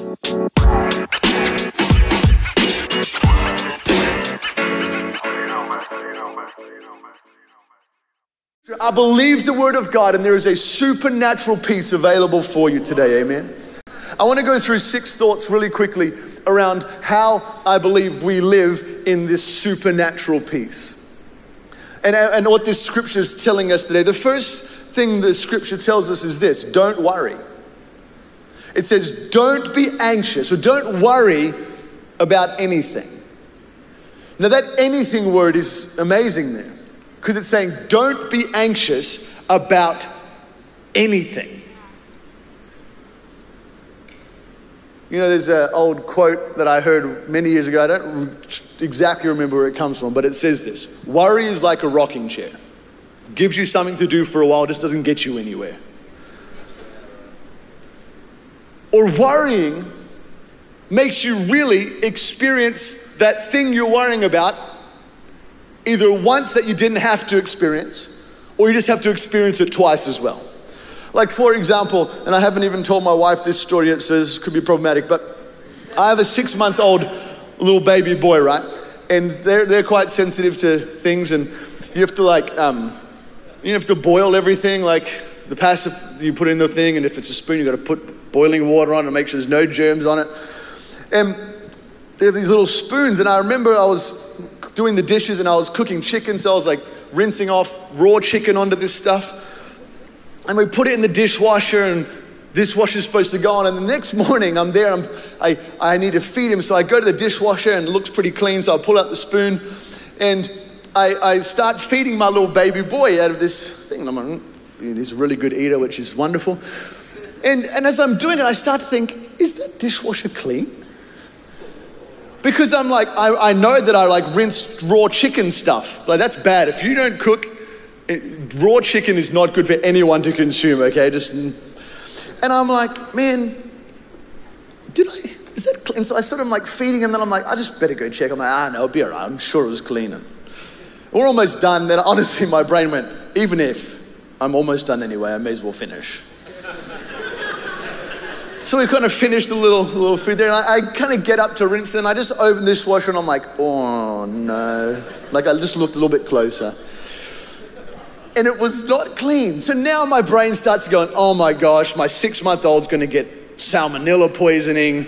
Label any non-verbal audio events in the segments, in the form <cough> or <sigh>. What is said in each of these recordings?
I believe the word of God, and there is a supernatural peace available for you today. Amen. I want to go through six thoughts really quickly around how I believe we live in this supernatural peace. And, and what this scripture is telling us today. The first thing the scripture tells us is this don't worry. It says, don't be anxious or don't worry about anything. Now, that anything word is amazing there because it's saying, don't be anxious about anything. You know, there's an old quote that I heard many years ago. I don't exactly remember where it comes from, but it says this Worry is like a rocking chair, gives you something to do for a while, just doesn't get you anywhere. Or worrying makes you really experience that thing you're worrying about either once that you didn't have to experience, or you just have to experience it twice as well. Like, for example, and I haven't even told my wife this story yet, so could be problematic, but I have a six month old little baby boy, right? And they're, they're quite sensitive to things, and you have to, like, um, you have to boil everything. Like, the passive, you put in the thing, and if it's a spoon, you got to put boiling water on it to make sure there's no germs on it. And they have these little spoons, and I remember I was doing the dishes and I was cooking chicken, so I was like rinsing off raw chicken onto this stuff. And we put it in the dishwasher, and dishwasher's supposed to go on. And the next morning, I'm there, I'm, I, I need to feed him. So I go to the dishwasher, and it looks pretty clean, so I pull out the spoon, and I, I start feeding my little baby boy out of this thing. I'm like, mm, he's a really good eater, which is wonderful. And, and as I'm doing it, I start to think, is that dishwasher clean? Because I'm like, I, I know that I like rinsed raw chicken stuff. Like, that's bad. If you don't cook, it, raw chicken is not good for anyone to consume, okay? Just, and I'm like, man, did I, is that clean? And so I sort of like feeding and then I'm like, I just better go check. I'm like, ah, no, it'll be all right. I'm sure it was clean. And we're almost done. Then honestly, my brain went, even if I'm almost done anyway, I may as well finish. So we kind of finished the little, little food there, and I, I kind of get up to rinse, and I just open this washer, and I'm like, oh no. Like I just looked a little bit closer. And it was not clean. So now my brain starts going, oh my gosh, my six month old's gonna get salmonella poisoning.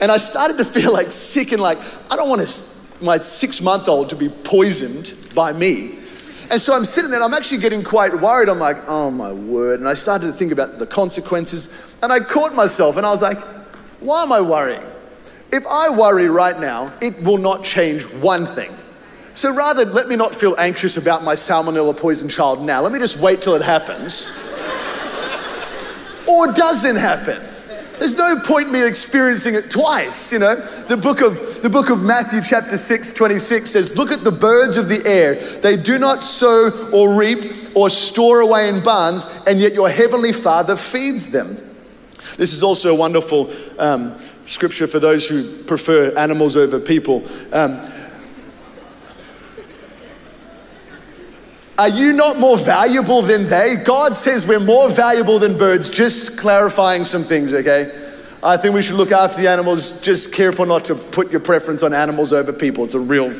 And I started to feel like sick and like, I don't want my six month old to be poisoned by me. And so I'm sitting there, and I'm actually getting quite worried. I'm like, oh my word. And I started to think about the consequences. And I caught myself and I was like, why am I worrying? If I worry right now, it will not change one thing. So rather, let me not feel anxious about my salmonella poisoned child now. Let me just wait till it happens. or doesn't happen. There's no point me experiencing it twice, you know. The book of the book of Matthew chapter 6 26 says, "Look at the birds of the air. They do not sow or reap or store away in barns, and yet your heavenly Father feeds them." This is also a wonderful um, scripture for those who prefer animals over people. Um, Are you not more valuable than they? God says we're more valuable than birds. Just clarifying some things, okay? I think we should look after the animals. Just careful not to put your preference on animals over people. It's a real,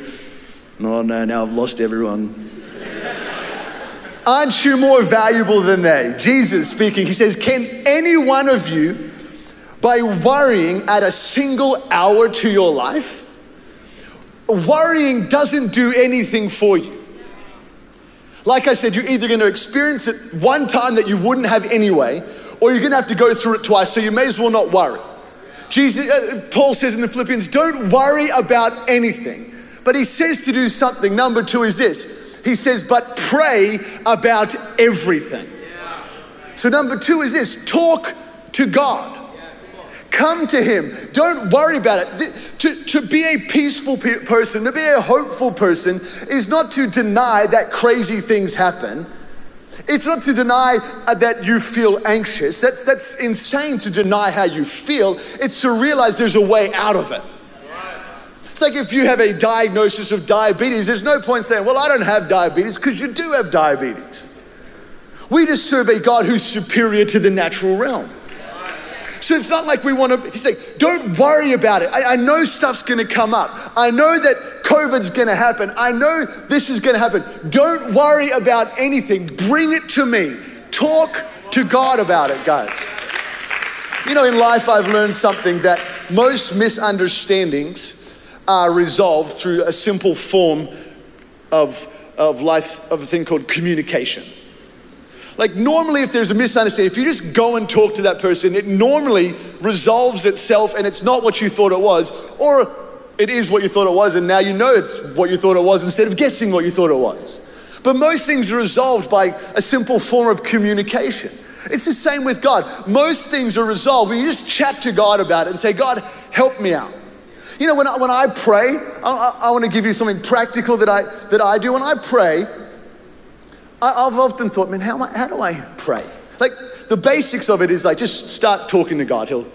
oh no, now I've lost everyone. <laughs> Aren't you more valuable than they? Jesus speaking, he says, Can any one of you, by worrying, add a single hour to your life? Worrying doesn't do anything for you. Like I said, you're either going to experience it one time that you wouldn't have anyway, or you're going to have to go through it twice, so you may as well not worry. Jesus, uh, Paul says in the Philippians, don't worry about anything. But he says to do something. Number two is this He says, but pray about everything. So, number two is this talk to God. Come to Him. Don't worry about it. To, to be a peaceful person, to be a hopeful person, is not to deny that crazy things happen. It's not to deny uh, that you feel anxious. That's, that's insane to deny how you feel. It's to realize there's a way out of it. It's like if you have a diagnosis of diabetes, there's no point saying, Well, I don't have diabetes, because you do have diabetes. We just serve a God who's superior to the natural realm. So it's not like we want to, he's like, don't worry about it. I, I know stuff's going to come up. I know that COVID's going to happen. I know this is going to happen. Don't worry about anything. Bring it to me. Talk to God about it, guys. You know, in life, I've learned something that most misunderstandings are resolved through a simple form of, of life, of a thing called communication. Like, normally, if there's a misunderstanding, if you just go and talk to that person, it normally resolves itself and it's not what you thought it was, or it is what you thought it was, and now you know it's what you thought it was instead of guessing what you thought it was. But most things are resolved by a simple form of communication. It's the same with God. Most things are resolved when you just chat to God about it and say, God, help me out. You know, when I, when I pray, I, I, I want to give you something practical that I, that I do. When I pray, I, have often thought, man, how, how do I pray? Like, the basics of it is like just start talking to God. He'll,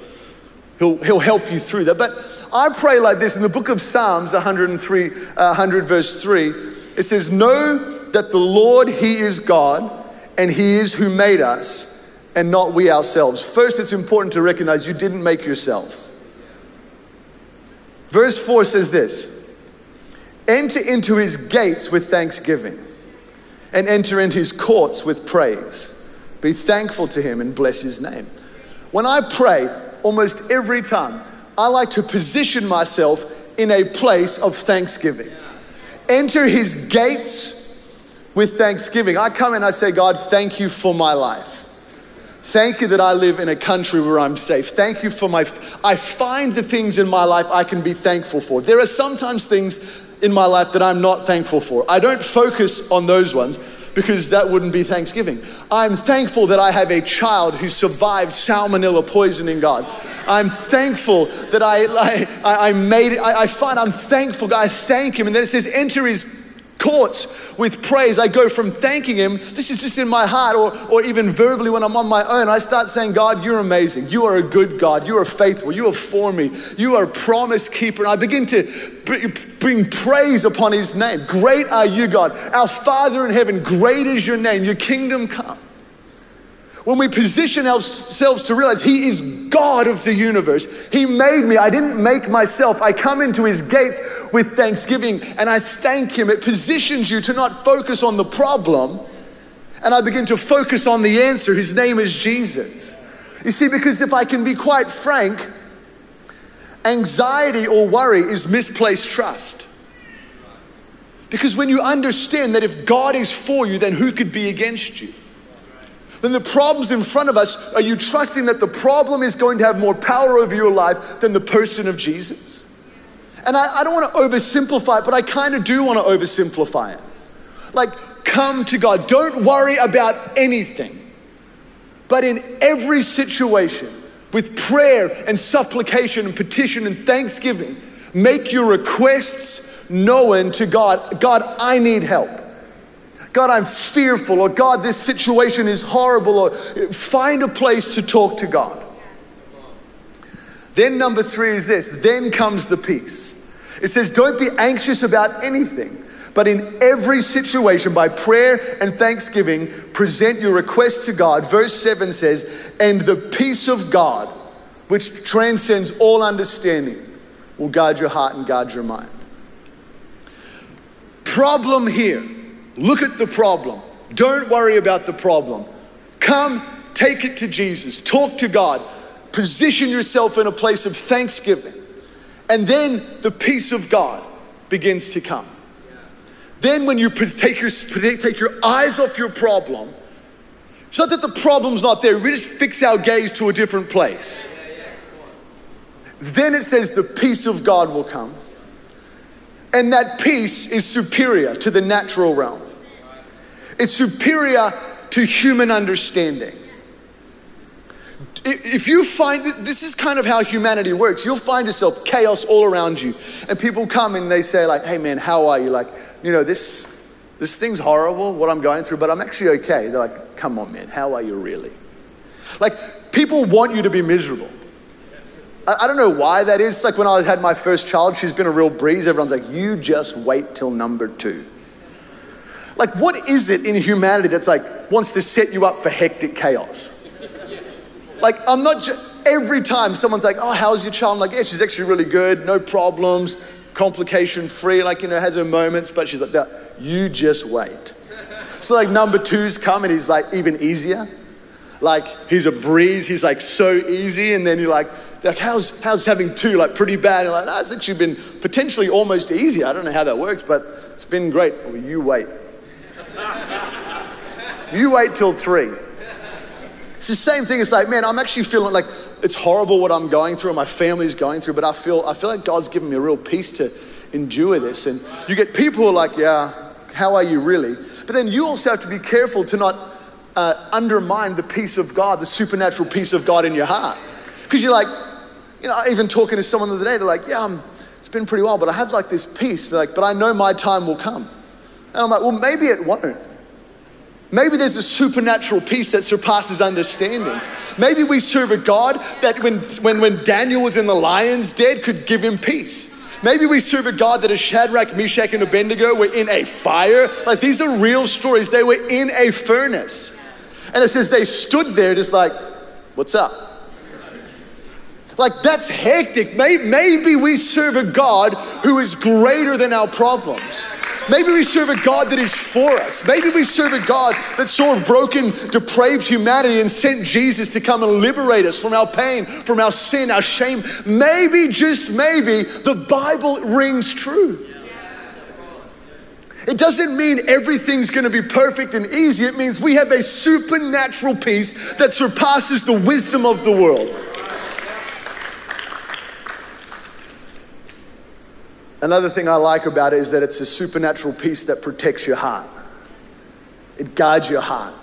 he'll, he'll help you through that. But I pray like this in the book of Psalms 103, uh, 100 verse 3. It says, Know that the Lord, He is God, and He is who made us, and not we ourselves. First, it's important to recognize you didn't make yourself. Verse 4 says this Enter into His gates with thanksgiving and enter into his courts with praise. Be thankful to him and bless his name. When I pray, almost every time, I like to position myself in a place of thanksgiving. Enter his gates with thanksgiving. I come and I say, God, thank you for my life. Thank you that I live in a country where I'm safe. Thank you for my. I find the things in my life I can be thankful for. There are sometimes things in my life that I'm not thankful for. I don't focus on those ones because that wouldn't be Thanksgiving. I'm thankful that I have a child who survived salmonella poisoning, God. I'm thankful that I, I, I made it. I, I find I'm thankful. God. I thank Him. And then it says, enter His courts with praise. I go from thanking Him, this is just in my heart, or, or even verbally when I'm on my own. I start saying, God, you're amazing. You are a good God. You are faithful. You are for me. You are a promise keeper. And I begin to bring praise upon His name. Great are you, God. Our Father in heaven, great is your name. Your kingdom come. When we position ourselves to realize He is God of the universe, He made me. I didn't make myself. I come into His gates with thanksgiving and I thank Him. It positions you to not focus on the problem and I begin to focus on the answer. His name is Jesus. You see, because if I can be quite frank, anxiety or worry is misplaced trust. Because when you understand that if God is for you, then who could be against you? Then the problems in front of us, are you trusting that the problem is going to have more power over your life than the person of Jesus? And I, I don't want to oversimplify it, but I kind of do want to oversimplify it. Like, come to God. Don't worry about anything. But in every situation, with prayer and supplication and petition and thanksgiving, make your requests known to God. God, I need help. God, I'm fearful, or God, this situation is horrible, or find a place to talk to God. Then, number three is this then comes the peace. It says, Don't be anxious about anything, but in every situation, by prayer and thanksgiving, present your request to God. Verse 7 says, And the peace of God, which transcends all understanding, will guard your heart and guard your mind. Problem here Look at the problem. Don't worry about the problem. Come, take it to Jesus. Talk to God. Position yourself in a place of thanksgiving. And then the peace of God begins to come. Then, when you take your, take your eyes off your problem, it's not that the problem's not there, we just fix our gaze to a different place. Then it says the peace of God will come. And that peace is superior to the natural realm. It's superior to human understanding. If you find this is kind of how humanity works, you'll find yourself chaos all around you. And people come and they say, like, hey man, how are you? Like, you know, this this thing's horrible, what I'm going through, but I'm actually okay. They're like, come on, man, how are you really? Like, people want you to be miserable. I, don't know why that is. Like when I had my first child, she's been a real breeze. Everyone's like, you just wait till number two. Like, what is it in humanity that's like wants to set you up for hectic chaos? Like, I'm not just, every time someone's like, oh, how's your child? I'm like, yeah, she's actually really good, no problems, complication free, like, you know, has her moments, but she's like, no, you just wait. So, like, number two's come and he's like, even easier. Like, he's a breeze, he's like so easy, and then you're like, like how's, how's having two like pretty bad? And like, no, it's actually been potentially almost easy. I don't know how that works, but it's been great. Well, you wait. You wait till three. It's the same thing. It's like, man, I'm actually feeling like it's horrible what I'm going through and my family's going through, but I feel, I feel like God's given me a real peace to endure this. And you get people who are like, yeah, how are you really? But then you also have to be careful to not uh, undermine the peace of God, the supernatural peace of God in your heart. Because you're like, you know, even talking to someone the other day, they're like, yeah, I'm, it's been pretty well, but I have like this peace. They're like, but I know my time will come. And I'm like, well, maybe it won't. Maybe there's a supernatural peace that surpasses understanding. Maybe we serve a God that when, when, when Daniel was in the lion's den could give him peace. Maybe we serve a God that is Shadrach, Meshach, and Abednego were in a fire. Like these are real stories. They were in a furnace. And it says they stood there just like, what's up? Like that's hectic. Maybe we serve a God who is greater than our problems. Maybe we serve a God that is for us. Maybe we serve a God that saw broken, depraved humanity and sent Jesus to come and liberate us from our pain, from our sin, our shame. Maybe, just maybe, the Bible rings true. It doesn't mean everything's gonna be perfect and easy. It means we have a supernatural peace that surpasses the wisdom of the world. Another thing I like about it is that it's a supernatural peace that protects your heart, it guards your heart.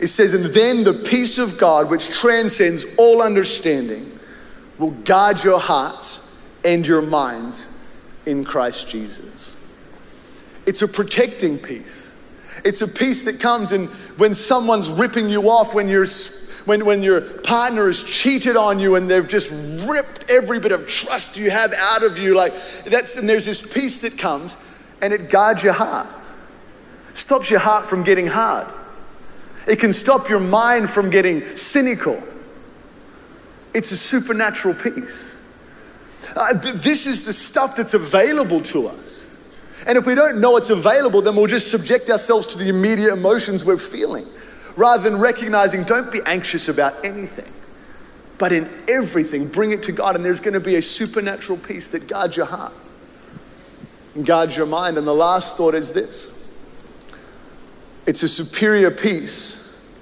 It says, and then the peace of God, which transcends all understanding, will guard your hearts and your minds in Christ Jesus. It's a protecting peace. It's a peace that comes in when someone's ripping you off, when you're when, when your partner has cheated on you and they've just ripped every bit of trust you have out of you, like that's, and there's this peace that comes and it guards your heart, stops your heart from getting hard. It can stop your mind from getting cynical. It's a supernatural peace. Uh, th- this is the stuff that's available to us. And if we don't know it's available, then we'll just subject ourselves to the immediate emotions we're feeling rather than recognizing don't be anxious about anything, but in everything, bring it to God, and there's going to be a supernatural peace that guards your heart and guards your mind. And the last thought is this it's a superior peace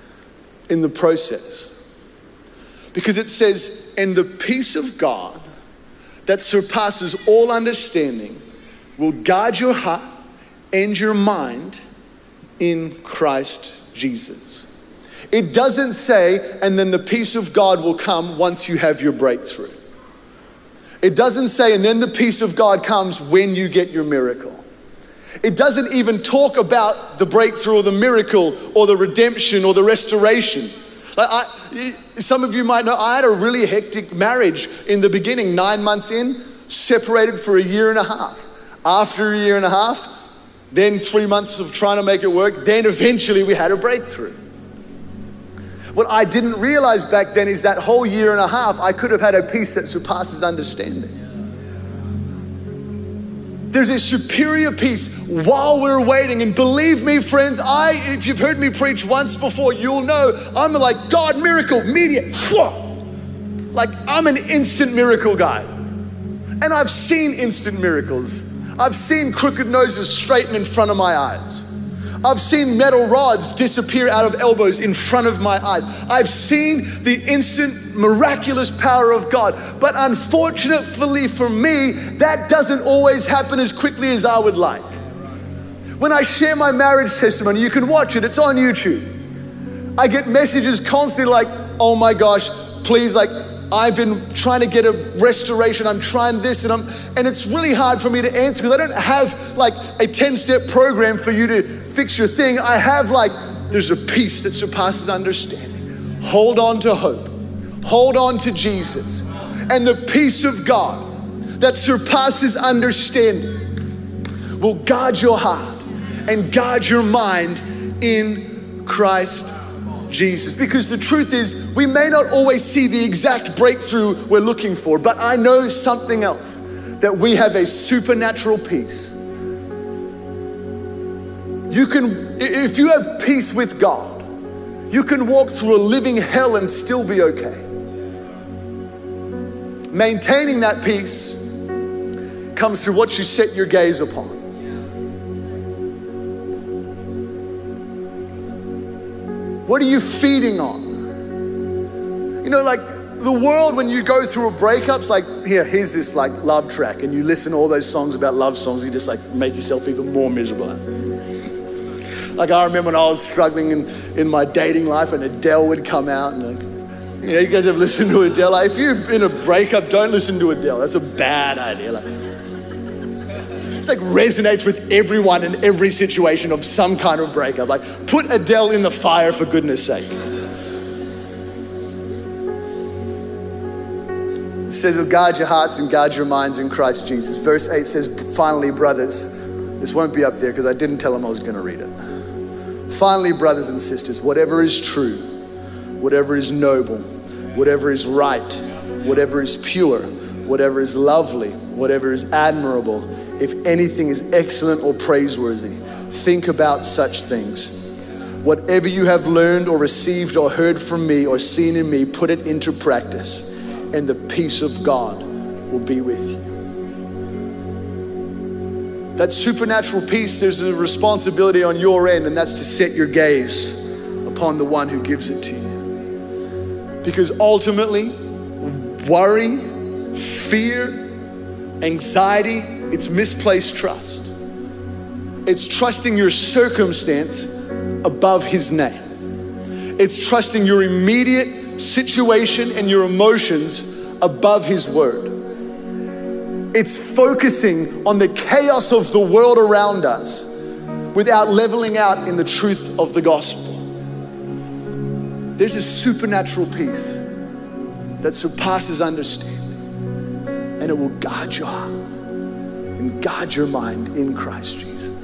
in the process. Because it says, and the peace of God that surpasses all understanding will guard your heart and your mind in Christ Jesus. It doesn't say, and then the peace of God will come once you have your breakthrough. It doesn't say, and then the peace of God comes when you get your miracle. It doesn't even talk about the breakthrough or the miracle or the redemption or the restoration. Like I, some of you might know, I had a really hectic marriage in the beginning, nine months in, separated for a year and a half. After a year and a half, then three months of trying to make it work. Then eventually we had a breakthrough. What I didn't realize back then is that whole year and a half, I could have had a peace that surpasses understanding. There's a superior peace while we're waiting. And believe me, friends, I, if you've heard me preach once before, you'll know I'm like, God, miracle, media. Like, I'm an instant miracle guy. And I've seen instant miracles. I've seen crooked noses straighten in front of my eyes. I've seen metal rods disappear out of elbows in front of my eyes. I've seen the instant miraculous power of God. But unfortunately for me, that doesn't always happen as quickly as I would like. When I share my marriage testimony, you can watch it, it's on YouTube. I get messages constantly like, oh my gosh, please, like, I've been trying to get a restoration. I'm trying this and I'm, and it's really hard for me to answer because I don't have like a 10 step program for you to fix your thing. I have like, there's a peace that surpasses understanding. Hold on to hope, hold on to Jesus, and the peace of God that surpasses understanding will guard your heart and guard your mind in Christ Jesus. Because the truth is, we may not always see the exact breakthrough we're looking for, but I know something else that we have a supernatural peace. You can, if you have peace with God, you can walk through a living hell and still be okay. Maintaining that peace comes through what you set your gaze upon. What are you feeding on? You know, like the world, when you go through a breakup, it's like, here, here's this like love track, and you listen to all those songs about love songs, you just like make yourself even more miserable. Like I remember when I was struggling in, in my dating life, and Adele would come out, and like, you know, you guys have listened to Adele. Like, if you're in a breakup, don't listen to Adele. That's a bad idea. Like, it's like resonates with everyone in every situation of some kind of breakup. Like, put Adele in the fire for goodness sake. It says, guard your hearts and guard your minds in Christ Jesus. Verse 8 says, finally, brothers, this won't be up there because I didn't tell them I was going to read it. Finally, brothers and sisters, whatever is true, whatever is noble, whatever is right, whatever is pure, whatever is lovely, whatever is admirable, if anything is excellent or praiseworthy, think about such things. Whatever you have learned or received or heard from me or seen in me, put it into practice, and the peace of God will be with you. That supernatural peace, there's a responsibility on your end, and that's to set your gaze upon the one who gives it to you. Because ultimately, worry, fear, anxiety, it's misplaced trust. It's trusting your circumstance above His name. It's trusting your immediate situation and your emotions above His word. It's focusing on the chaos of the world around us without leveling out in the truth of the gospel. There's a supernatural peace that surpasses understanding, and it will guard your heart and guard your mind in Christ Jesus.